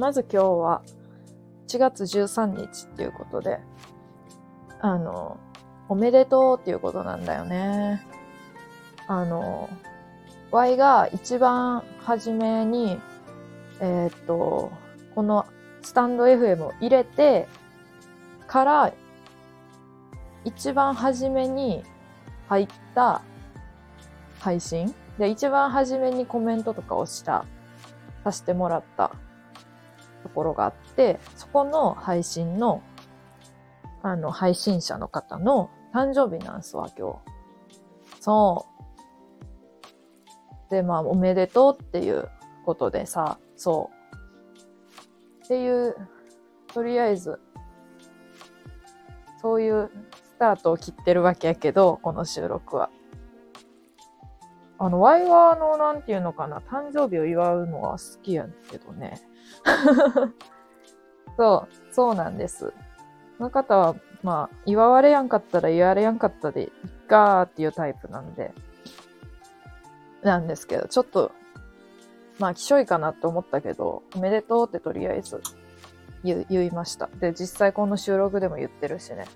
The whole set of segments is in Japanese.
まず今日は1月13日っていうことで、あの、おめでとうっていうことなんだよね。あの、Y が一番初めに、えー、っと、このスタンド FM を入れてから、一番初めに入った配信？で、一番初めにコメントとかをした、させてもらったところがあって、そこの配信の、あの、配信者の方の誕生日なんすわ、今日。そう。で、まあ、おめでとうっていうことでさ、そう。っていう、とりあえず、そういうタートを切ってるわけやけど、この収録は。あの、ワイワーの、なんていうのかな、誕生日を祝うのは好きやけどね。そう、そうなんです。その方は、まあ、祝われやんかったら言われやんかったでいっかーっていうタイプなんで、なんですけど、ちょっと、まあ、きしょいかなって思ったけど、おめでとうってとりあえず言いました。で、実際この収録でも言ってるしね。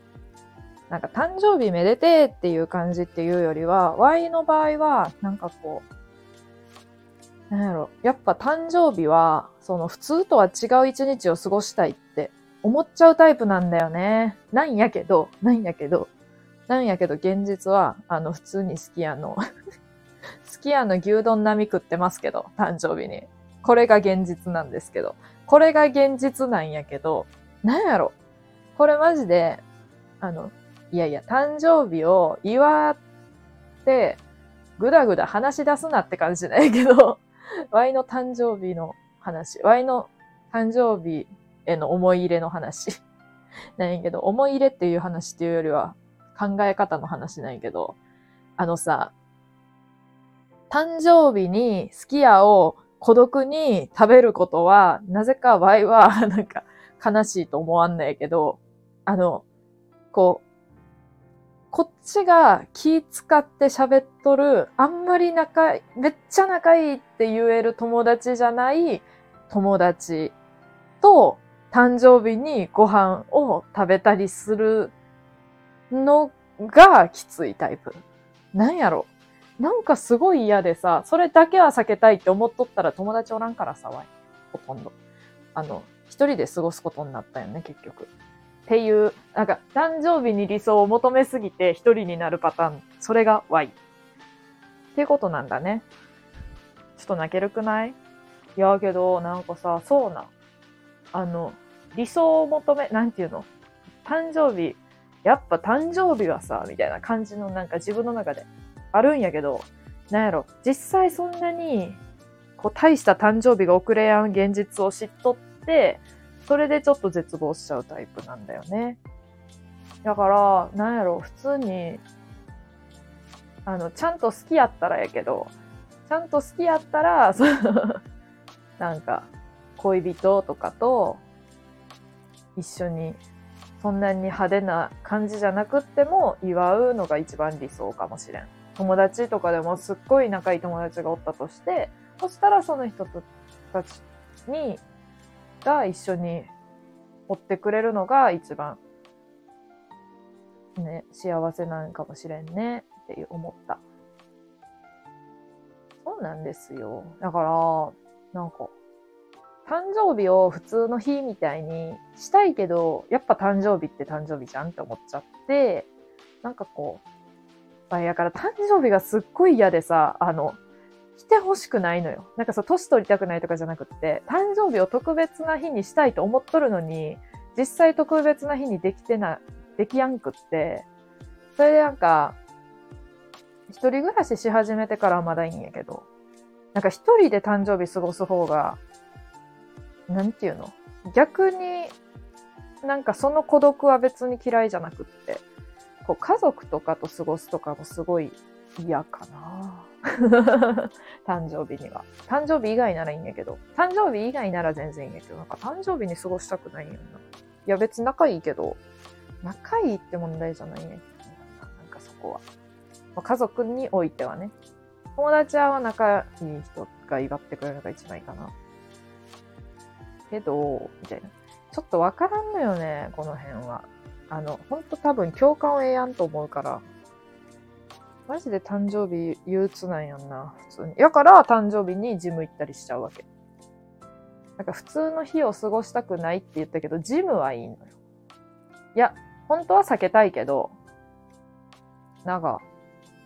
なんか誕生日めでてっていう感じっていうよりは、Y の場合は、なんかこう、なんやろ、やっぱ誕生日は、その普通とは違う一日を過ごしたいって思っちゃうタイプなんだよね。なんやけど、なんやけど、なんやけど現実は、あの、普通にすき家のすき家の牛丼並み食ってますけど、誕生日に。これが現実なんですけど。これが現実なんやけど、なんやろ。これマジで、あの、いやいや、誕生日を祝って、ぐだぐだ話し出すなって感じじゃないけど、Y の誕生日の話、Y の誕生日への思い入れの話。なんやけど、思い入れっていう話っていうよりは考え方の話なんやけど、あのさ、誕生日にすき家を孤独に食べることは、なぜか Y はなんか悲しいと思わんないけど、あの、こう、こっちが気使って喋っとる、あんまり仲い、めっちゃ仲いいって言える友達じゃない友達と誕生日にご飯を食べたりするのがきついタイプ。なんやろなんかすごい嫌でさ、それだけは避けたいって思っとったら友達おらんからさ、わい。ほとんど。あの、一人で過ごすことになったよね、結局。っていう、なんか、誕生日に理想を求めすぎて一人になるパターン。それが Y。っていうことなんだね。ちょっと泣けるくない？いやけど、なんかさ、そうな。あの、理想を求め、なんていうの？誕生日、やっぱ誕生日はさ、みたいな感じのなんか自分の中であるんやけど、なんやろ、実際そんなに、こう、大した誕生日が遅れやん現実を知っとって、それでちょっと絶望しちゃうタイプなんだよね。だから、なんやろ、普通に、あの、ちゃんと好きやったらやけど、ちゃんと好きやったら、その、なんか、恋人とかと一緒に、そんなに派手な感じじゃなくっても祝うのが一番理想かもしれん。友達とかでもすっごい仲いい友達がおったとして、そしたらその人たちにが一緒に追ってくれるのが一番ね、幸せなんかもしれんねって思った。そうなんですよ。だから、なんか、誕生日を普通の日みたいにしたいけど、やっぱ誕生日って誕生日じゃんって思っちゃって、なんかこう、あ、やから誕生日がすっごい嫌でさ、あの、来てほしくないのよ。なんかさ、年取りたくないとかじゃなくって、誕生日を特別な日にしたいと思っとるのに、実際特別な日にできてな、できやんくって、それでなんか、一人暮らしし始めてからはまだいいんやけど、なんか一人で誕生日過ごす方が、なんていうの？逆に、なんかその孤独は別に嫌いじゃなくって、こう家族とかと過ごすとかもすごい嫌かな。誕生日には。誕生日以外ならいいんやけど、誕生日以外なら全然いいんやけど、なんか誕生日に過ごしたくないんやな。いや別に仲いいけど、仲いいって問題じゃないんやけど、なんかそこは。まあ、家族においてはね。友達は仲いい人が祝ってくれるのが一番いいかな。けど、みたいな。ちょっとわからんのよね、この辺は。あの、ほんと多分共感を得やんと思うから。マジで誕生日憂鬱なんやんな、普通に。やから誕生日にジム行ったりしちゃうわけ。なんか普通の日を過ごしたくないって言ったけど、ジムはいいのよ。いや、本当は避けたいけど、なんか、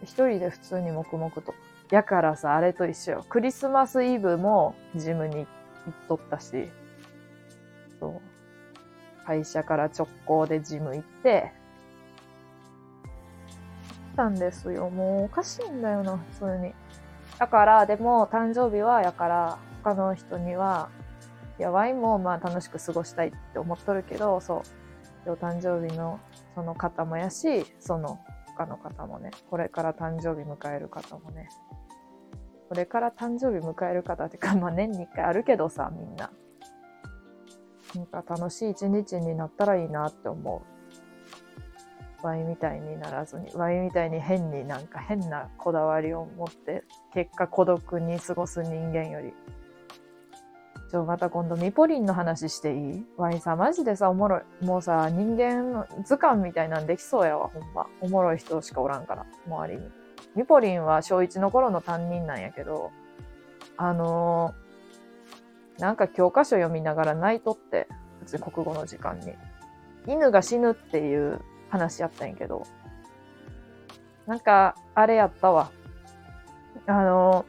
一人で普通に黙々と。やからさ、あれと一緒よ。クリスマスイブもジムに行っとったし、そう。会社から直行でジム行って、たんですよ。もうおかしいんだよな、普通に。だから、でも誕生日は、やから、他の人には、や、ワインもまあ楽しく過ごしたいって思っとるけど、そう。お誕生日のその方もやし、その他の方もね、これから誕生日迎える方もね、これから誕生日迎える方ってか、まあ年に一回あるけどさ、みんな。なんか楽しい一日になったらいいなって思う。ワイみたいにならずに、ワイみたいに変になんか変なこだわりを持って、結果孤独に過ごす人間より。ちょ、また今度ミポリンの話していい？ワイさ、マジでさ、おもろい。もうさ、人間の図鑑みたいなんできそうやわ、ほんま。おもろい人しかおらんから、周りに。ミポリンは小1の頃の担任なんやけど、あのー、なんか教科書読みながら泣いとって、普通国語の時間に。犬が死ぬっていう話やったんやけど、なんか、あれやったわ。あの、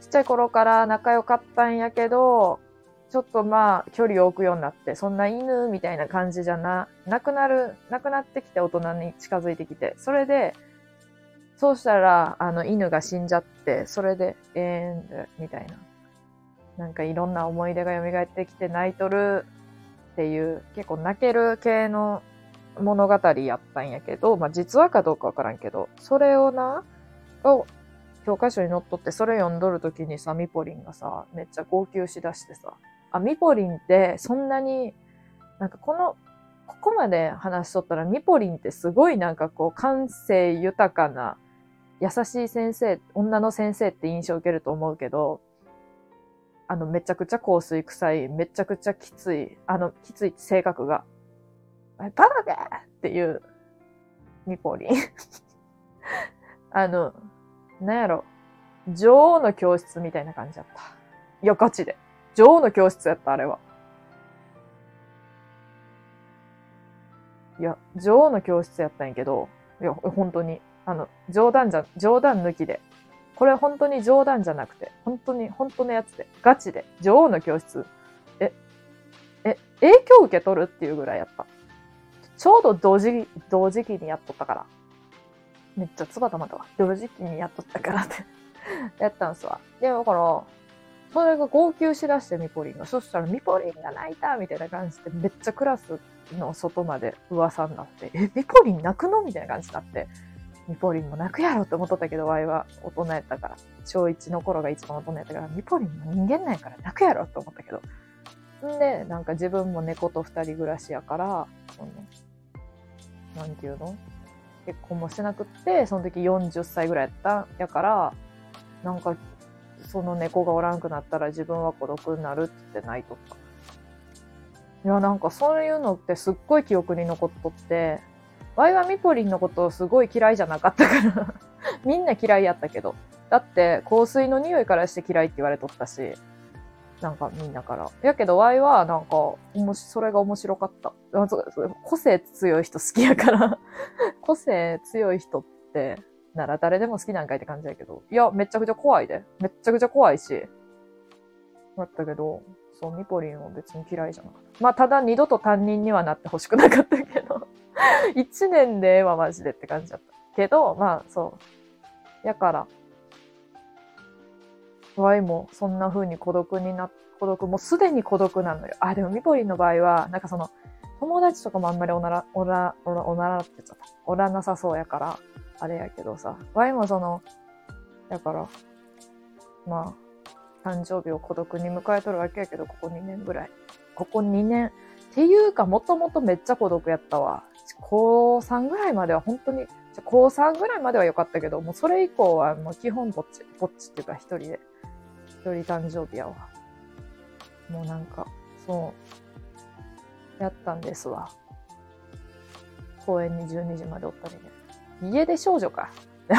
ちっちゃい頃から仲良かったんやけど、ちょっとまあ、距離を置くようになって、そんな犬みたいな感じじゃな、なくなる、なくなってきて大人に近づいてきて、それで、そうしたら、あの、犬が死んじゃって、それで、えーん、みたいな。なんかいろんな思い出が蘇ってきて泣いとるっていう、結構泣ける系の物語やったんやけど、まあ実話かどうかわからんけど、それをな、を教科書に載っとって、それ読んどる時にさ、ミポリンがさ、めっちゃ号泣しだしてさ、あ、ミポリンってそんなに、なんかこの、ここまで話しとったら、ミポリンってすごいなんかこう、感性豊かな、優しい先生、女の先生って印象を受けると思うけど、あの、めちゃくちゃ香水臭い、めちゃくちゃきつい、あの、きつい性格が、バカでっていう、ミポリン。あの、なんやろ、女王の教室みたいな感じだった。いや、ガチで。女王の教室やった、あれは。いや、女王の教室やったんやけど、いや、本当に。あの、冗談じゃ、冗談抜きで。これ本当に冗談じゃなくて、本当に、本当のやつで、ガチで、女王の教室。え、え、影響受け取るっていうぐらいやった。ちょうど同時、同時期にやっとったから。めっちゃつばたまたわ。同時期にやっとったからって やったんすわ。で、だから、それが号泣しだしてミポリンが。そしたらミポリンが泣いたみたいな感じで、めっちゃクラスの外まで噂になって、え、ミポリン泣くのみたいな感じになって。ミポリンも泣くやろって思っとったけど、ワイは大人やったから。小1の頃が一番大人やったから、ミポリンも人間なんやから泣くやろって思ったけど。んで、なんか自分も猫と二人暮らしやから、その、なんていうの？結婚もしてなくって、その時40歳ぐらいやったやから、なんか、その猫がおらんくなったら自分は孤独になるって言って泣いとった。いや、なんかそういうのってすっごい記憶に残っとって、ワイはミポリンのことすごい嫌いじゃなかったから みんな嫌いやったけど。だって、香水の匂いからして嫌いって言われとったし、なんかみんなから。やけど、ワイはなんか、おもし、それが面白かった。個性強い人好きやから 個性強い人って、なら誰でも好きなんかいって感じやけど。いや、めちゃくちゃ怖いで。めちゃくちゃ怖いし。だったけど、そう、ミポリンは別に嫌いじゃなかった。まあ、ただ二度と担任にはなってほしくなかったけど 一年でええわ、マジでって感じだった。けど、まあ、そう。やから、ワイもそんな風に孤独にな、孤独、もうすでに孤独なのよ。あ、でもミポリンの場合は、なんかその、友達とかもあんまりおなら、おら、おら、おならって言っちゃった。おらなさそうやから、あれやけどさ。ワイもその、やから、まあ、誕生日を孤独に迎えとるわけやけど、ここ2年ぐらい。ここ2年。っていうか、もともとめっちゃ孤独やったわ。高3ぐらいまでは本当に、高3ぐらいまでは良かったけど、もうそれ以降はもう基本ぼっち、ぼっちっていうか一人で、一人誕生日やわ。もうなんか、そう、やったんですわ。公園に12時までおったりね。家出少女か。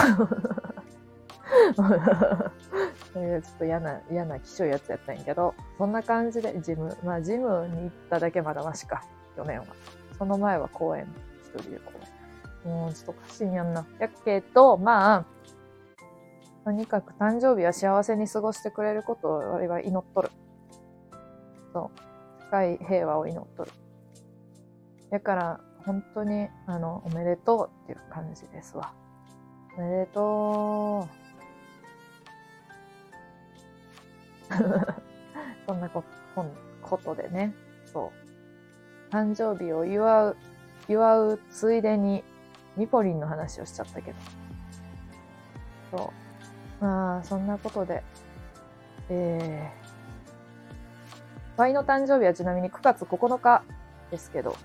そういうちょっと嫌な、嫌な気象やつやったんやけど、そんな感じでジム、まあジムに行っただけまだましか、去年は。その前は公園、一人で公園。もうちょっと過信やんな。やっけど、まあ、とにかく誕生日は幸せに過ごしてくれることを俺は祈っとる。そう。深い平和を祈っとる。だから、本当に、あの、おめでとうっていう感じですわ。おめでとう。そんなこことでね、そう。誕生日を祝う、祝うついでに、ミポリンの話をしちゃったけど。そう。まあ、そんなことで、えー、ワイの誕生日はちなみに9月9日ですけど、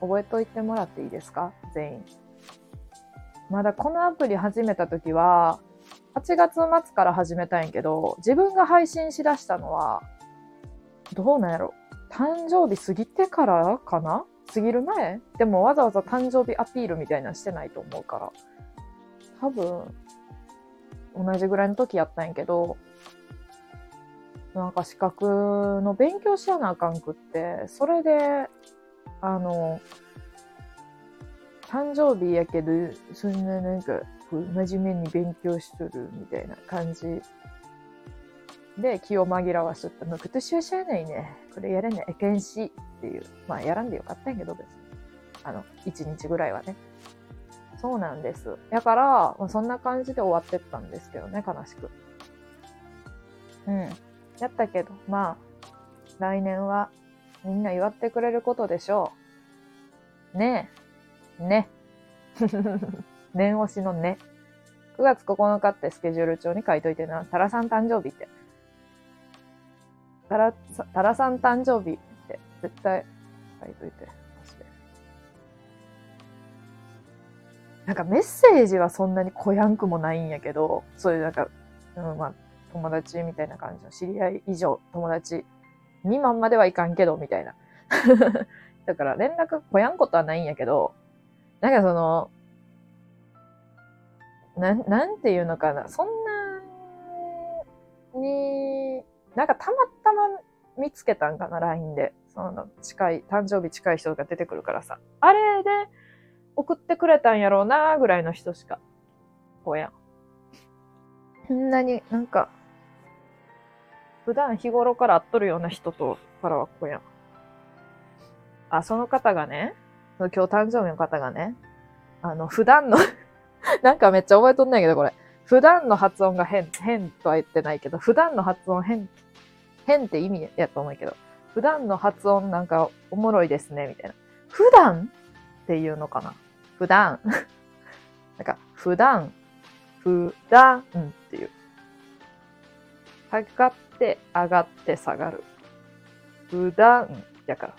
覚えといてもらっていいですか？全員。まだこのアプリ始めた時は、8月末から始めたんやけど、自分が配信しだしたのは、どうなんやろ？誕生日過ぎてからかな？過ぎる前？でもわざわざ誕生日アピールみたいなのしてないと思うから。多分、同じぐらいの時やったんやけど、なんか資格の勉強しやなあかんくって、それで、あの、誕生日やけど、そんななんか、真面目に勉強しとるみたいな感じで気を紛らわしとった。もう今年はしゃあないね。これやれない。えけんしっていう。まあやらんでよかったんやけど別に。あの、1日ぐらいはね。そうなんです。だから、まあ、そんな感じで終わってったんですけどね、悲しく。うん。やったけど、まあ、来年はみんな祝ってくれることでしょう。ねえ。ね。念押しのね。9月9日ってスケジュール帳に書いといてな。タラさん誕生日って。タラ、タラさん誕生日って絶対書いといて。なんかメッセージはそんなにこやんくもないんやけど、そういうなんか、うん、まあ、友達みたいな感じの知り合い以上、友達未満まではいかんけど、みたいな。だから連絡こやんことはないんやけど、なんかその、ななんていうのかな、そんなに、なんかたまたま見つけたんかな、LINE で。その近い、誕生日近い人が出てくるからさ。あれで送ってくれたんやろうな、ぐらいの人しか。こうやん。そんなになんか、普段日頃から会っとるような人とからはこうやん。あ、その方がね、今日誕生日の方がね、あの、普段の なんかめっちゃ覚えとんないけど、これ。普段の発音が変、変とは言ってないけど、普段の発音変、変って意味やと思うけど、普段の発音なんかおもろいですね、みたいな。普段っていうのかな普段。なんか、普段、普段っていう。下がって、上がって下がる。普段やから。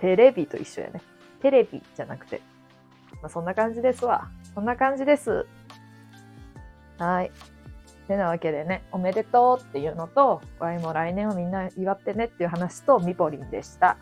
テレビと一緒やね。テレビじゃなくて、まあ、そんな感じですわ。そんな感じです。はい。てなわけでね、おめでとうっていうのと、ワイも来年はみんな祝ってねっていう話と、ミポリンでした。